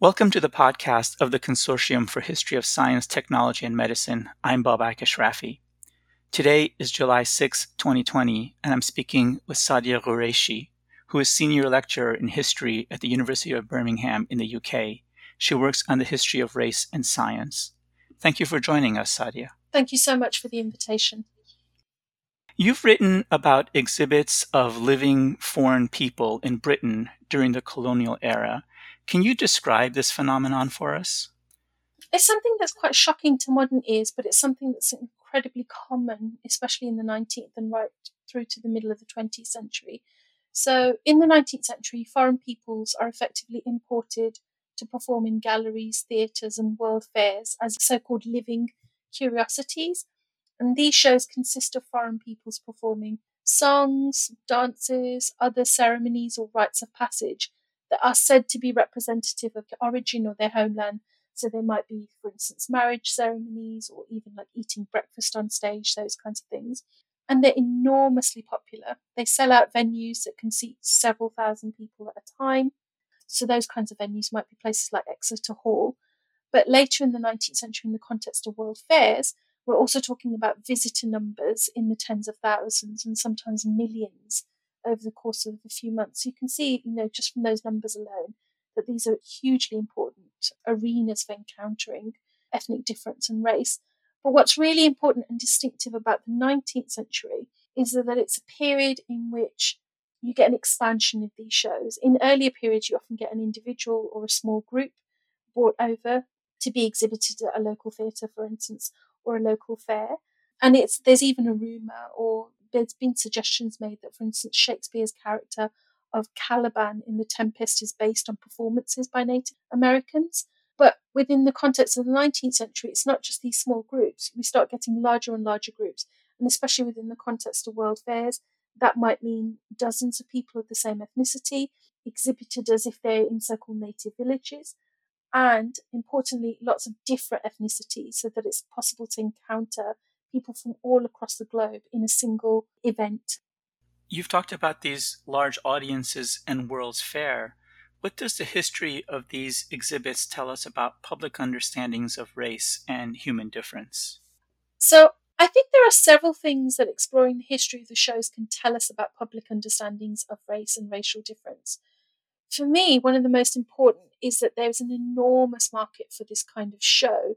Welcome to the podcast of the Consortium for History of Science, Technology, and Medicine. I'm Babak Ashrafi. Today is July 6, 2020, and I'm speaking with Sadia Qureshi, who is Senior Lecturer in History at the University of Birmingham in the UK. She works on the history of race and science. Thank you for joining us, Sadia. Thank you so much for the invitation. You've written about exhibits of living foreign people in Britain during the colonial era can you describe this phenomenon for us? It's something that's quite shocking to modern ears, but it's something that's incredibly common, especially in the 19th and right through to the middle of the 20th century. So, in the 19th century, foreign peoples are effectively imported to perform in galleries, theatres, and world fairs as so called living curiosities. And these shows consist of foreign peoples performing songs, dances, other ceremonies, or rites of passage that are said to be representative of the origin or their homeland. So they might be, for instance, marriage ceremonies or even like eating breakfast on stage, those kinds of things. And they're enormously popular. They sell out venues that can seat several thousand people at a time. So those kinds of venues might be places like Exeter Hall. But later in the 19th century, in the context of world fairs, we're also talking about visitor numbers in the tens of thousands and sometimes millions over the course of a few months. You can see, you know, just from those numbers alone, that these are hugely important arenas for encountering ethnic difference and race. But what's really important and distinctive about the 19th century is that it's a period in which you get an expansion of these shows. In earlier periods, you often get an individual or a small group brought over to be exhibited at a local theatre, for instance, or a local fair. And it's there's even a rumour or there's been suggestions made that, for instance, Shakespeare's character of Caliban in The Tempest is based on performances by Native Americans. But within the context of the 19th century, it's not just these small groups. We start getting larger and larger groups. And especially within the context of world fairs, that might mean dozens of people of the same ethnicity exhibited as if they're in so native villages. And importantly, lots of different ethnicities so that it's possible to encounter people from all across the globe in a single event. You've talked about these large audiences and World's Fair. What does the history of these exhibits tell us about public understandings of race and human difference? So, I think there are several things that exploring the history of the shows can tell us about public understandings of race and racial difference. For me, one of the most important is that there's an enormous market for this kind of show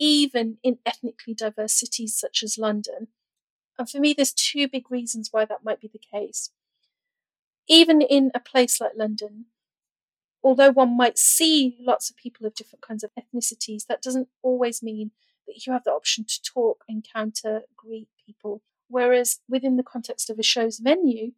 even in ethnically diverse cities such as London. And for me, there's two big reasons why that might be the case. Even in a place like London, although one might see lots of people of different kinds of ethnicities, that doesn't always mean that you have the option to talk, encounter, greet people. Whereas within the context of a show's venue,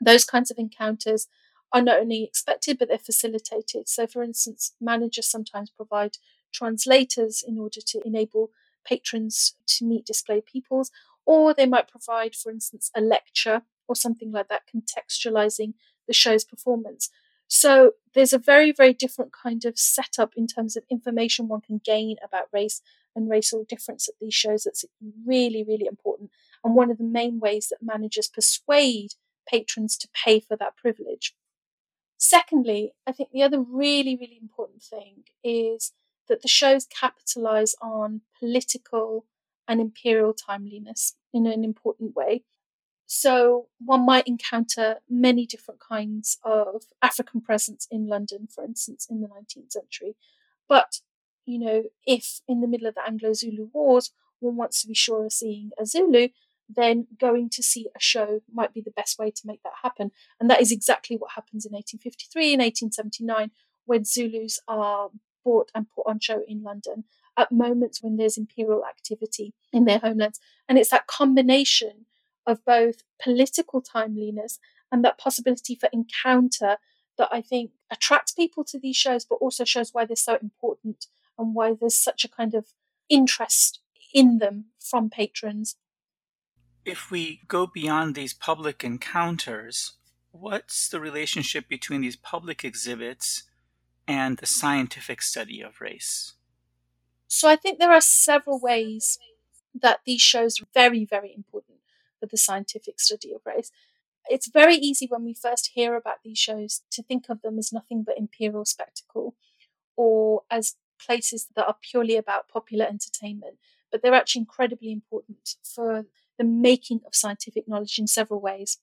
those kinds of encounters are not only expected, but they're facilitated. So, for instance, managers sometimes provide translators in order to enable patrons to meet display peoples, or they might provide, for instance, a lecture or something like that, contextualizing the show's performance. So there's a very, very different kind of setup in terms of information one can gain about race and racial difference at these shows that's really, really important. And one of the main ways that managers persuade patrons to pay for that privilege. Secondly, I think the other really, really important thing is that the shows capitalize on political and imperial timeliness in an important way. So one might encounter many different kinds of African presence in London, for instance, in the 19th century. But, you know, if in the middle of the Anglo Zulu Wars one wants to be sure of seeing a Zulu, then going to see a show might be the best way to make that happen. And that is exactly what happens in 1853 and 1879 when Zulus are bought and put on show in London at moments when there's imperial activity in their homelands. And it's that combination of both political timeliness and that possibility for encounter that I think attracts people to these shows, but also shows why they're so important and why there's such a kind of interest in them from patrons. If we go beyond these public encounters, what's the relationship between these public exhibits and the scientific study of race? So I think there are several ways that these shows are very, very important for the scientific study of race. It's very easy when we first hear about these shows to think of them as nothing but imperial spectacle or as places that are purely about popular entertainment, but they're actually incredibly important for the making of scientific knowledge in several ways.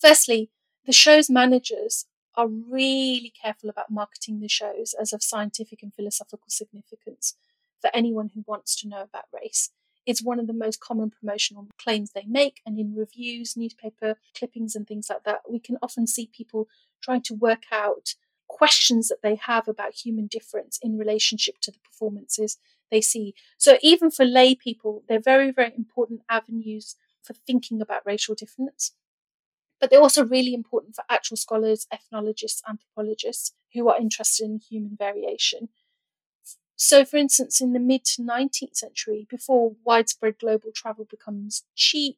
Firstly, the show's managers are really careful about marketing the shows as of scientific and philosophical significance for anyone who wants to know about race. It's one of the most common promotional claims they make, and in reviews, newspaper clippings, and things like that, we can often see people trying to work out questions that they have about human difference in relationship to the performances they see. So, even for lay people, they're very, very important avenues for thinking about racial difference but they're also really important for actual scholars, ethnologists, anthropologists who are interested in human variation. So, for instance, in the mid 19th century, before widespread global travel becomes cheap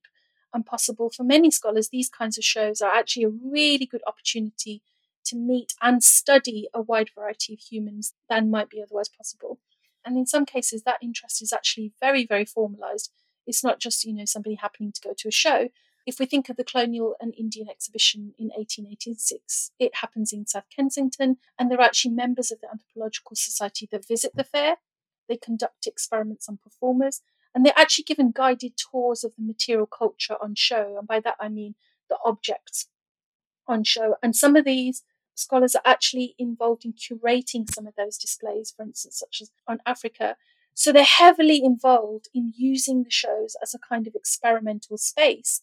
and possible for many scholars, these kinds of shows are actually a really good opportunity to meet and study a wide variety of humans than might be otherwise possible. And in some cases, that interest is actually very, very formalized. It's not just, you know, somebody happening to go to a show, if we think of the colonial and Indian exhibition in 1886, it happens in South Kensington, and there are actually members of the Anthropological Society that visit the fair. They conduct experiments on performers, and they're actually given guided tours of the material culture on show. And by that, I mean the objects on show. And some of these scholars are actually involved in curating some of those displays, for instance, such as on Africa. So they're heavily involved in using the shows as a kind of experimental space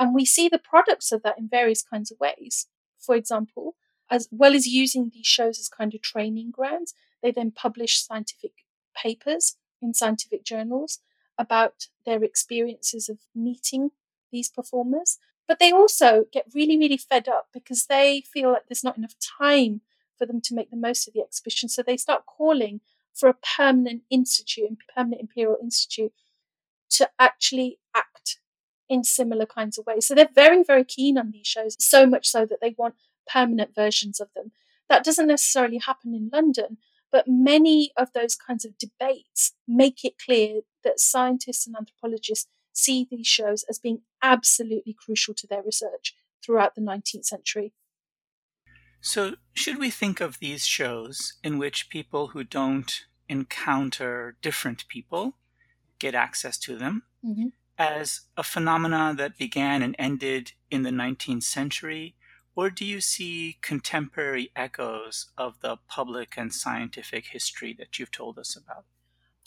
and we see the products of that in various kinds of ways. For example, as well as using these shows as kind of training grounds, they then publish scientific papers in scientific journals about their experiences of meeting these performers. But they also get really, really fed up because they feel like there's not enough time for them to make the most of the exhibition. So they start calling for a permanent institute, permanent imperial institute, to actually act in similar kinds of ways. So they're very, very keen on these shows, so much so that they want permanent versions of them. That doesn't necessarily happen in London, but many of those kinds of debates make it clear that scientists and anthropologists see these shows as being absolutely crucial to their research throughout the 19th century. So, should we think of these shows in which people who don't encounter different people get access to them? Mm-hmm as a phenomena that began and ended in the 19th century, or do you see contemporary echoes of the public and scientific history that you've told us about?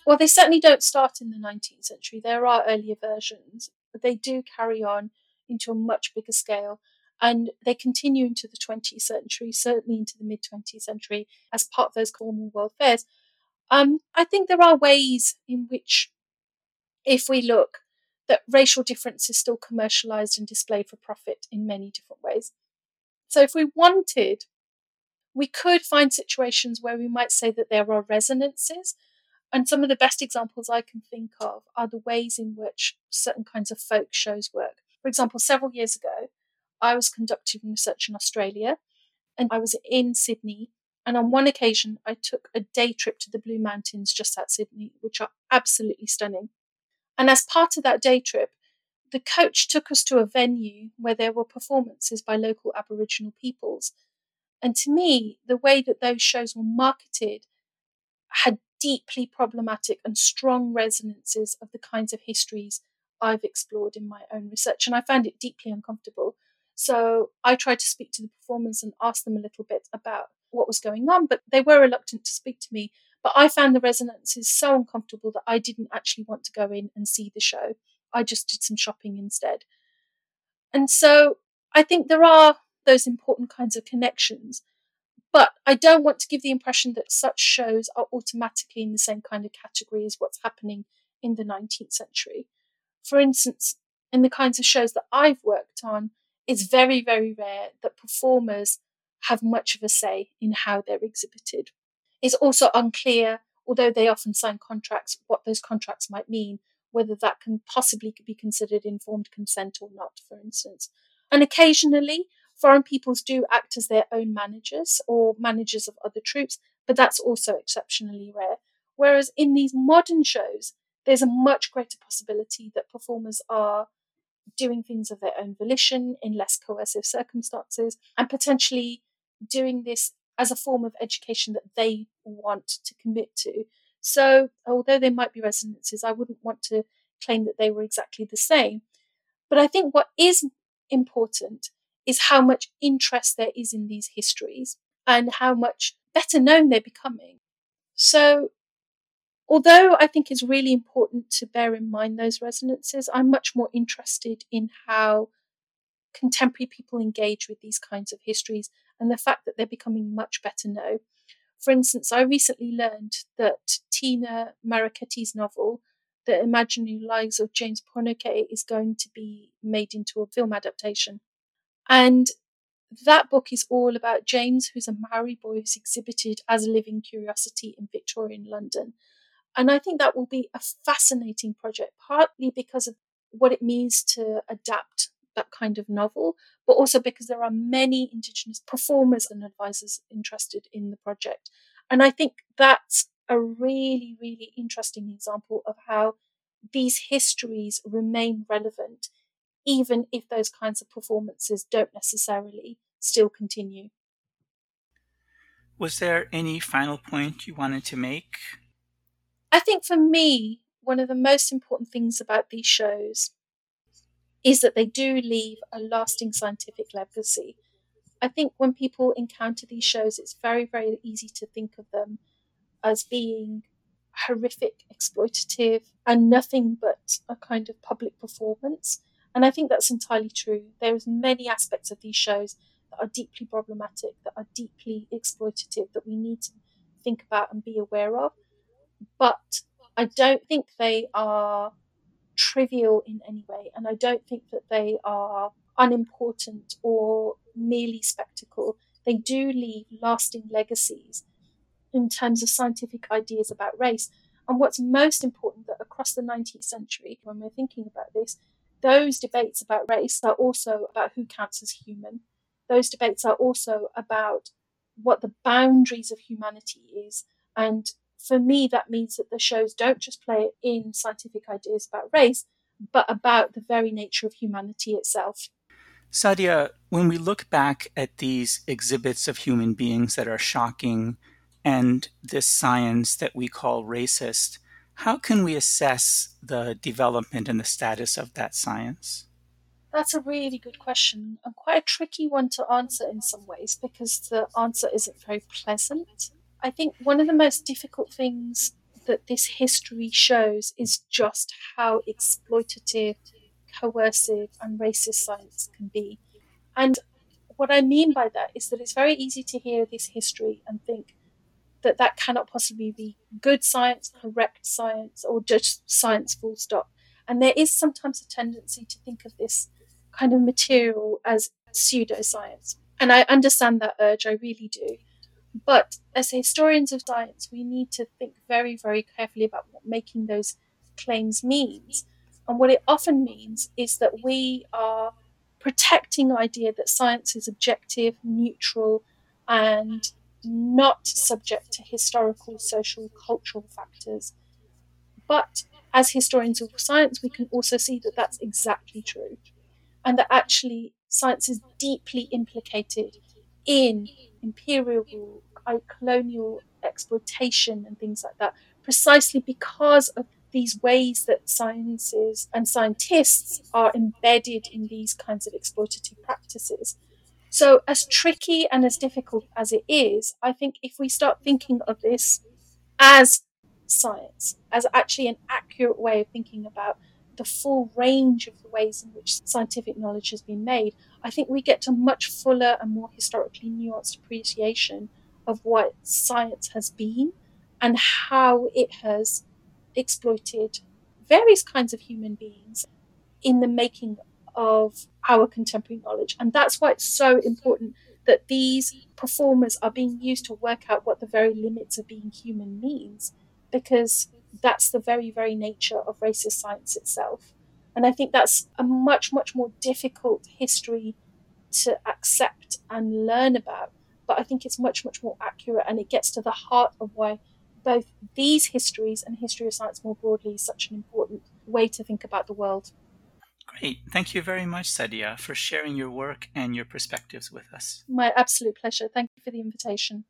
Well, they certainly don't start in the 19th century. There are earlier versions, but they do carry on into a much bigger scale. And they continue into the 20th century, certainly into the mid 20th century, as part of those formal world fairs. Um, I think there are ways in which, if we look that racial difference is still commercialized and displayed for profit in many different ways. So, if we wanted, we could find situations where we might say that there are resonances. And some of the best examples I can think of are the ways in which certain kinds of folk shows work. For example, several years ago, I was conducting research in Australia and I was in Sydney. And on one occasion, I took a day trip to the Blue Mountains just outside Sydney, which are absolutely stunning. And as part of that day trip, the coach took us to a venue where there were performances by local Aboriginal peoples. And to me, the way that those shows were marketed had deeply problematic and strong resonances of the kinds of histories I've explored in my own research. And I found it deeply uncomfortable. So I tried to speak to the performers and ask them a little bit about what was going on, but they were reluctant to speak to me but I found the resonances so uncomfortable that I didn't actually want to go in and see the show. I just did some shopping instead. And so I think there are those important kinds of connections. But I don't want to give the impression that such shows are automatically in the same kind of category as what's happening in the 19th century. For instance, in the kinds of shows that I've worked on, it's very, very rare that performers have much of a say in how they're exhibited. It's also unclear, although they often sign contracts, what those contracts might mean, whether that can possibly be considered informed consent or not, for instance. And occasionally, foreign peoples do act as their own managers or managers of other troupes, but that's also exceptionally rare. Whereas in these modern shows, there's a much greater possibility that performers are doing things of their own volition in less coercive circumstances and potentially doing this as a form of education that they want to commit to. So, although there might be resonances, I wouldn't want to claim that they were exactly the same. But I think what is important is how much interest there is in these histories and how much better known they're becoming. So, although I think it's really important to bear in mind those resonances, I'm much more interested in how contemporary people engage with these kinds of histories and the fact that they're becoming much better known. For instance, I recently learned that Tina Makereti's novel, The Imaginary Lives of James Pōneke, is going to be made into a film adaptation. And that book is all about James, who's a Maori boy who's exhibited as a living curiosity in Victorian London. And I think that will be a fascinating project, partly because of what it means to adapt that kind of novel, but also because there are many Indigenous performers and advisors interested in the project. And I think that's a really, really interesting example of how these histories remain relevant, even if those kinds of performances don't necessarily still continue. Was there any final point you wanted to make? I think for me, one of the most important things about these shows is that they do leave a lasting scientific legacy. I think when people encounter these shows, it's very, very easy to think of them as being horrific, exploitative, and nothing but a kind of public performance. And I think that's entirely true. There's many aspects of these shows that are deeply problematic, that are deeply exploitative, that we need to think about and be aware of. But I don't think they are trivial in any way, and I don't think that they are unimportant or merely spectacle. They do leave lasting legacies in terms of scientific ideas about race. And what's most important that across the 19th century, when we're thinking about this, those debates about race are also about who counts as human. Those debates are also about what the boundaries of humanity is and for me, that means that the shows don't just play in scientific ideas about race, but about the very nature of humanity itself. Sadia, when we look back at these exhibits of human beings that are shocking and this science that we call racist, how can we assess the development and the status of that science? That's a really good question and quite a tricky one to answer in some ways because the answer isn't very pleasant. I think one of the most difficult things that this history shows is just how exploitative, coercive, and racist science can be. And what I mean by that is that it's very easy to hear this history and think that that cannot possibly be good science, correct science, or just science full stop. And there is sometimes a tendency to think of this kind of material as pseudoscience. And I understand that urge, I really do. But as historians of science, we need to think very, very carefully about what making those claims means. And what it often means is that we are protecting the idea that science is objective, neutral, and not subject to historical, social, cultural factors. But as historians of science, we can also see that that's exactly true. And that actually science is deeply implicated in imperial, colonial exploitation and things like that, precisely because of these ways that sciences and scientists are embedded in these kinds of exploitative practices. So, as tricky and as difficult as it is, I think if we start thinking of this as science, as actually an accurate way of thinking about the full range of the ways in which scientific knowledge has been made, I think we get to much fuller and more historically nuanced appreciation of what science has been and how it has exploited various kinds of human beings in the making of our contemporary knowledge. And that's why it's so important that these performers are being used to work out what the very limits of being human means, because that's the very, very nature of racist science itself. And I think that's a much, much more difficult history to accept and learn about. But I think it's much, much more accurate and it gets to the heart of why both these histories and history of science more broadly is such an important way to think about the world. Great. Thank you very much, Sadia, for sharing your work and your perspectives with us. My absolute pleasure. Thank you for the invitation.